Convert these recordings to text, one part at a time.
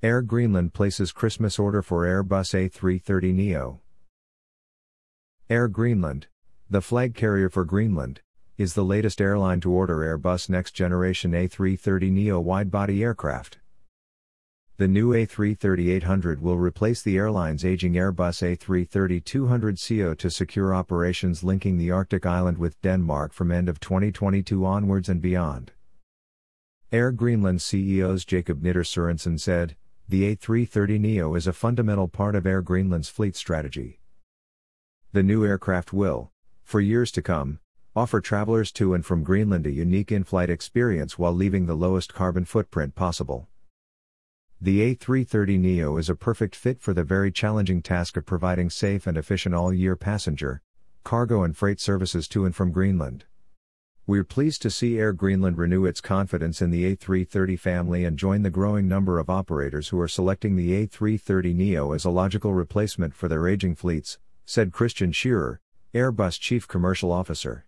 Air Greenland places Christmas order for Airbus A330neo. Air Greenland, the flag carrier for Greenland, is the latest airline to order Airbus next generation A330neo wide-body aircraft. The new A330-800 will replace the airline's aging Airbus A330-200ceo to secure operations linking the Arctic island with Denmark from end of 2022 onwards and beyond. Air Greenland CEO's Jacob Nitter Sørensen said, the A330neo is a fundamental part of Air Greenland's fleet strategy. The new aircraft will, for years to come, offer travelers to and from Greenland a unique in flight experience while leaving the lowest carbon footprint possible. The A330neo is a perfect fit for the very challenging task of providing safe and efficient all year passenger, cargo, and freight services to and from Greenland. We're pleased to see Air Greenland renew its confidence in the A330 family and join the growing number of operators who are selecting the A330neo as a logical replacement for their aging fleets, said Christian Scherer, Airbus Chief Commercial Officer.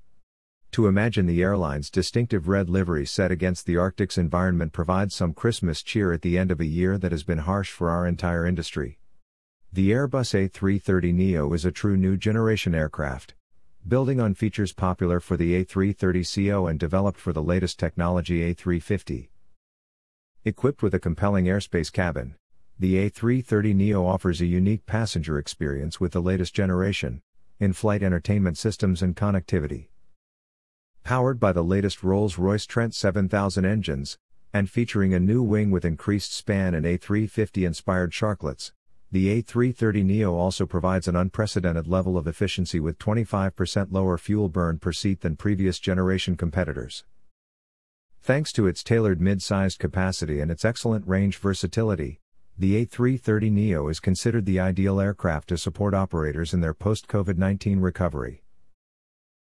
To imagine the airline's distinctive red livery set against the Arctic's environment provides some Christmas cheer at the end of a year that has been harsh for our entire industry. The Airbus A330neo is a true new generation aircraft building on features popular for the A330ceo and developed for the latest technology A350. Equipped with a compelling airspace cabin, the A330neo offers a unique passenger experience with the latest generation, in flight entertainment systems and connectivity. Powered by the latest Rolls Royce Trent 7000 engines, and featuring a new wing with increased span and A350 inspired sharklets, the A330neo also provides an unprecedented level of efficiency with 25% lower fuel burn per seat than previous generation competitors. Thanks to its tailored mid-sized capacity and its excellent range versatility, the A330neo is considered the ideal aircraft to support operators in their post-COVID-19 recovery.